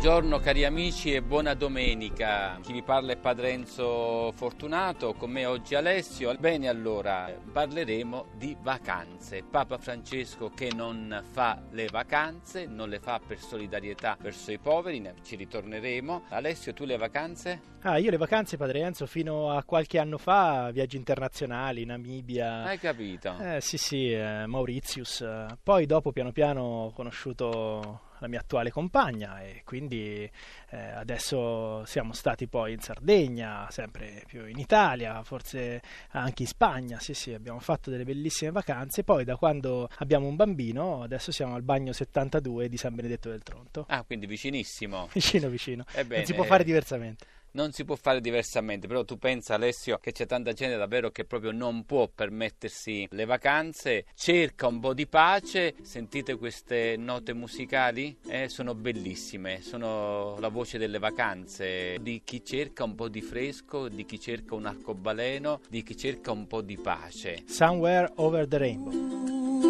Buongiorno cari amici e buona domenica. Chi vi parla è Padre Enzo Fortunato, con me oggi Alessio. Bene allora, parleremo di vacanze. Papa Francesco che non fa le vacanze, non le fa per solidarietà verso i poveri, ci ritorneremo. Alessio, tu le vacanze? Ah, io le vacanze, Padre Enzo, fino a qualche anno fa, viaggi internazionali, Namibia. Hai capito? Eh sì sì, eh, Mauritius. Poi dopo piano piano ho conosciuto la mia attuale compagna e quindi eh, adesso siamo stati poi in Sardegna, sempre più in Italia, forse anche in Spagna, sì sì, abbiamo fatto delle bellissime vacanze, poi da quando abbiamo un bambino adesso siamo al bagno 72 di San Benedetto del Tronto. Ah, quindi vicinissimo. Vicino, vicino. Ebbene, non si può fare diversamente non si può fare diversamente, però tu pensa Alessio che c'è tanta gente davvero che proprio non può permettersi le vacanze, cerca un po' di pace, sentite queste note musicali? Eh, sono bellissime, sono la voce delle vacanze, di chi cerca un po' di fresco, di chi cerca un arcobaleno, di chi cerca un po' di pace. Somewhere over the rainbow.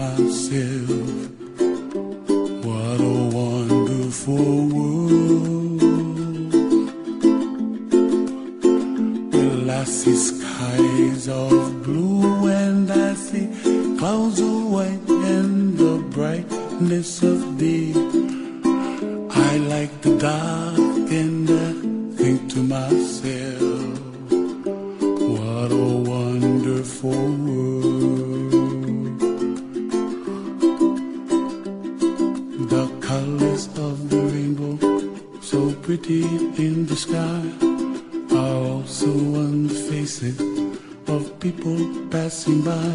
myself, what a wonderful world. Well, I see skies of blue and I see clouds of white and the brightness of day. I like the dark and I think to myself. in the sky are also on the faces of people passing by.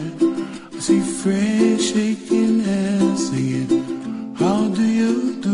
I see friends shaking hands, singing, How do you do?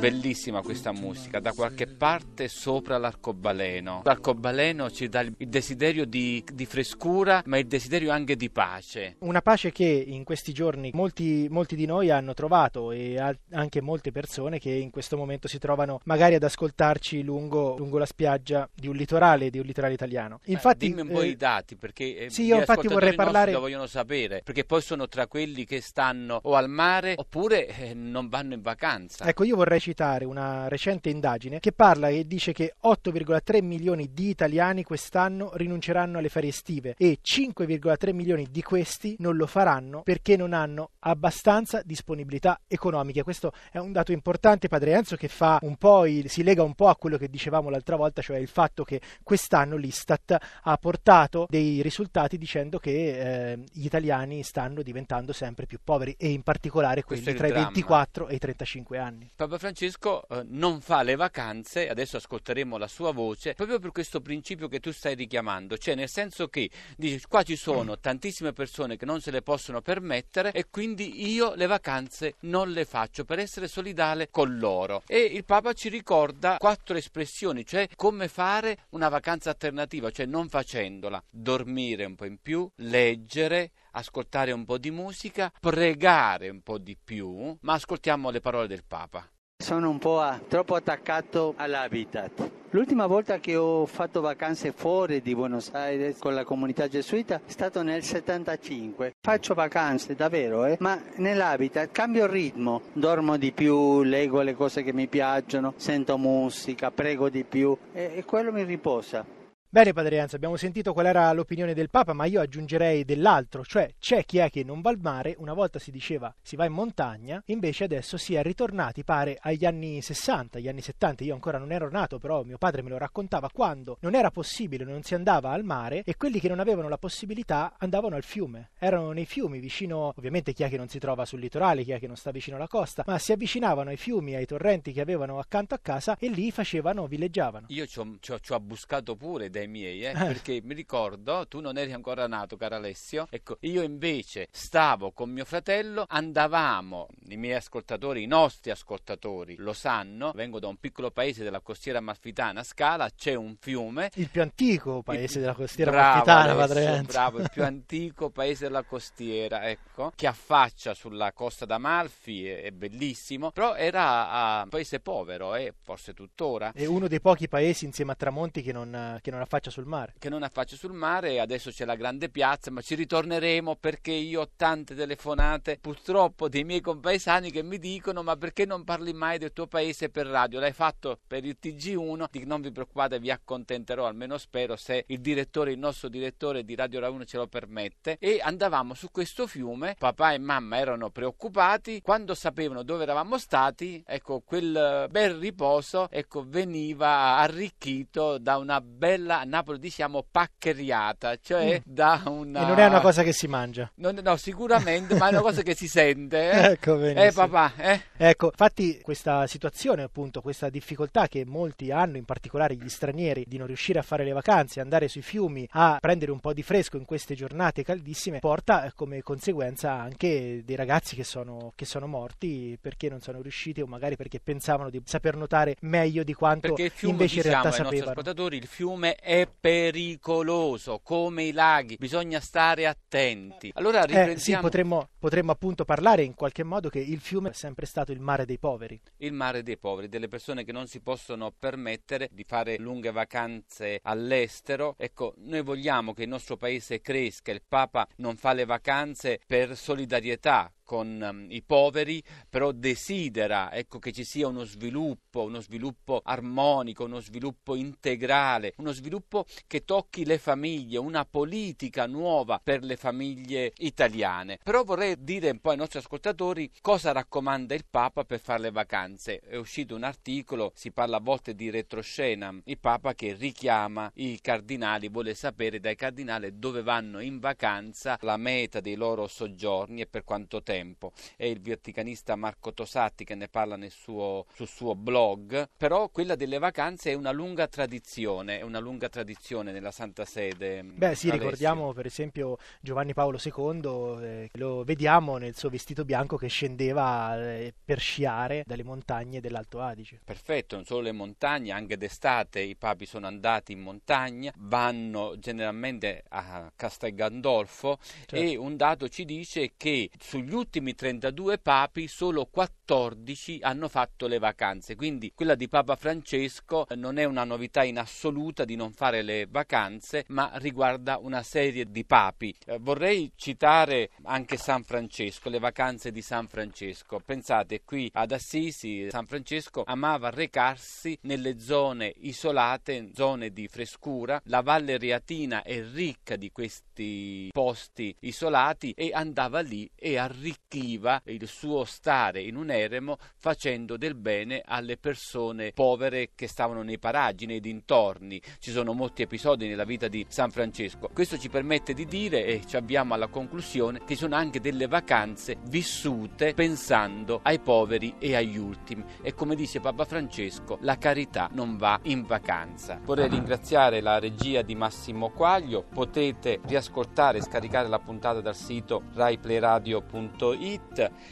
Bellissima questa musica, da qualche parte sopra l'arcobaleno. L'arcobaleno ci dà il desiderio di, di frescura, ma il desiderio anche di pace. Una pace che in questi giorni molti, molti di noi hanno trovato e anche molte persone che in questo momento si trovano magari ad ascoltarci lungo, lungo la spiaggia di un litorale, di un litorale italiano. Infatti, Beh, dimmi un po' eh, i dati perché eh, sì, io infatti vorrei parlare. Lo vogliono sapere perché poi sono tra quelli che stanno o al mare oppure eh, non vanno in vacanza. Ecco, io vorrei citare una recente indagine che parla e dice che 8,3 milioni di italiani quest'anno rinunceranno alle ferie estive e 5,3 milioni di questi non lo faranno perché non hanno abbastanza disponibilità economiche. Questo è un dato importante, Padre Enzo, che fa un po' il, si lega un po' a quello che dicevamo l'altra volta, cioè il fatto che quest'anno l'Istat ha portato dei risultati dicendo che eh, gli italiani stanno diventando sempre più poveri e in particolare quelli tra i 24 e i 35 anni. Papa Francesco eh, non fa le vacanze, adesso ascolteremo la sua voce, proprio per questo principio che tu stai richiamando, cioè nel senso che dici, qua ci sono mm. tantissime persone che non se le possono permettere e quindi io le vacanze non le faccio per essere solidale con loro. E il Papa ci ricorda quattro espressioni, cioè come fare una vacanza alternativa, cioè non facendola, dormire un po' in più, leggere, ascoltare un po' di musica, pregare un po' di più, ma ascoltiamo le parole del Papa. Sono un po' a, troppo attaccato all'habitat. L'ultima volta che ho fatto vacanze fuori di Buenos Aires con la comunità gesuita è stato nel 75. Faccio vacanze davvero, eh? ma nell'habitat cambio ritmo, dormo di più, leggo le cose che mi piacciono, sento musica, prego di più e, e quello mi riposa. Bene Padre Anza, abbiamo sentito qual era l'opinione del Papa, ma io aggiungerei dell'altro, cioè c'è chi è che non va al mare, una volta si diceva si va in montagna, invece adesso si è ritornati pare agli anni 60, agli anni 70, io ancora non ero nato, però mio padre me lo raccontava, quando non era possibile, non si andava al mare e quelli che non avevano la possibilità andavano al fiume, erano nei fiumi vicino, ovviamente chi è che non si trova sul litorale, chi è che non sta vicino alla costa, ma si avvicinavano ai fiumi, ai torrenti che avevano accanto a casa e lì facevano, villeggiavano. Io ci ho abbuscato pure dai miei, eh, perché mi ricordo, tu non eri ancora nato, caro Alessio, ecco, io invece stavo con mio fratello, andavamo, i miei ascoltatori, i nostri ascoltatori lo sanno, vengo da un piccolo paese della costiera amalfitana, Scala, c'è un fiume. Il più antico paese il, della costiera bravo, amalfitana, Padre Bravo, il più antico paese della costiera, ecco, che affaccia sulla costa d'Amalfi, è, è bellissimo, però era un paese povero, e eh, forse tuttora. È uno dei pochi paesi insieme a Tramonti che non, che non affaccia sul mare. Che non affaccia sul mare, adesso c'è la grande piazza, ma ci ritorneremo perché io ho tante telefonate purtroppo dei miei compaesani che mi dicono ma perché non parli mai del tuo paese per radio? L'hai fatto per il TG1, Dico, non vi preoccupate, vi accontenterò, almeno spero, se il direttore, il nostro direttore di Radio Ra 1 ce lo permette. E andavamo su questo fiume, papà e mamma erano preoccupati, quando sapevano dove eravamo stati, ecco, quel bel riposo ecco, veniva arricchito da una bella a Napoli diciamo paccheriata, cioè mm. da una... E non è una cosa che si mangia. Non, no, sicuramente, ma è una cosa che si sente. Eh? ecco, benissimo. Eh, papà, eh? Ecco, infatti questa situazione, appunto, questa difficoltà che molti hanno, in particolare gli stranieri, di non riuscire a fare le vacanze, andare sui fiumi, a prendere un po' di fresco in queste giornate caldissime, porta eh, come conseguenza anche dei ragazzi che sono, che sono morti perché non sono riusciti o magari perché pensavano di saper nuotare meglio di quanto fiume, invece in realtà sapevano. Perché ascoltatori, il fiume è pericoloso, come i laghi, bisogna stare attenti. Allora riprendiamo... Eh, sì, potremmo, potremmo appunto parlare in qualche modo che il fiume è sempre stato il mare dei poveri. Il mare dei poveri, delle persone che non si possono permettere di fare lunghe vacanze all'estero. Ecco, noi vogliamo che il nostro paese cresca, il Papa non fa le vacanze per solidarietà con um, i poveri, però desidera ecco, che ci sia uno sviluppo, uno sviluppo armonico, uno sviluppo integrale, uno sviluppo che tocchi le famiglie, una politica nuova per le famiglie italiane. Però vorrei dire un po' ai nostri ascoltatori cosa raccomanda il Papa per fare le vacanze. È uscito un articolo, si parla a volte di retroscena, il Papa che richiama i cardinali, vuole sapere dai cardinali dove vanno in vacanza, la meta dei loro soggiorni e per quanto tempo tempo. È il vaticanista Marco Tosatti che ne parla nel suo, sul suo blog, però quella delle vacanze è una lunga tradizione, è una lunga tradizione nella Santa Sede. Beh sì, Alessio. ricordiamo per esempio Giovanni Paolo II, eh, lo vediamo nel suo vestito bianco che scendeva eh, per sciare dalle montagne dell'Alto Adige. Perfetto, non solo le montagne, anche d'estate i papi sono andati in montagna, vanno generalmente a Castel Gandolfo certo. e un dato ci dice che sugli ultimi 32 papi solo 14 hanno fatto le vacanze, quindi quella di Papa Francesco non è una novità in assoluta di non fare le vacanze, ma riguarda una serie di papi. Eh, vorrei citare anche San Francesco, le vacanze di San Francesco. Pensate, qui ad Assisi San Francesco amava recarsi nelle zone isolate, zone di frescura. La Valle Reatina è ricca di questi posti isolati e andava lì e arricchiva il suo stare in un eremo facendo del bene alle persone povere che stavano nei paraggi, nei dintorni. Ci sono molti episodi nella vita di San Francesco. Questo ci permette di dire, e ci abbiamo alla conclusione, che sono anche delle vacanze vissute pensando ai poveri e agli ultimi. E come dice Papa Francesco, la carità non va in vacanza. Vorrei ringraziare la regia di Massimo Quaglio. Potete riascoltare e scaricare la puntata dal sito raiplayradio.it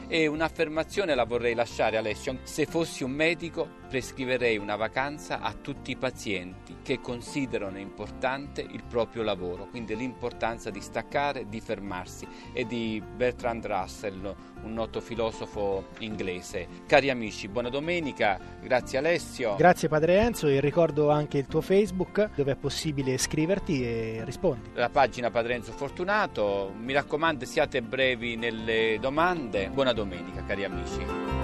e un'affermazione la vorrei lasciare Alessio. Se fossi un medico prescriverei una vacanza a tutti i pazienti che considerano importante il proprio lavoro, quindi l'importanza di staccare, di fermarsi e di Bertrand Russell, un noto filosofo inglese. Cari amici, buona domenica, grazie Alessio. Grazie Padre Enzo e ricordo anche il tuo Facebook dove è possibile scriverti e rispondi. La pagina Padre Enzo Fortunato, mi raccomando siate brevi nelle domande. Buona domenica cari amici.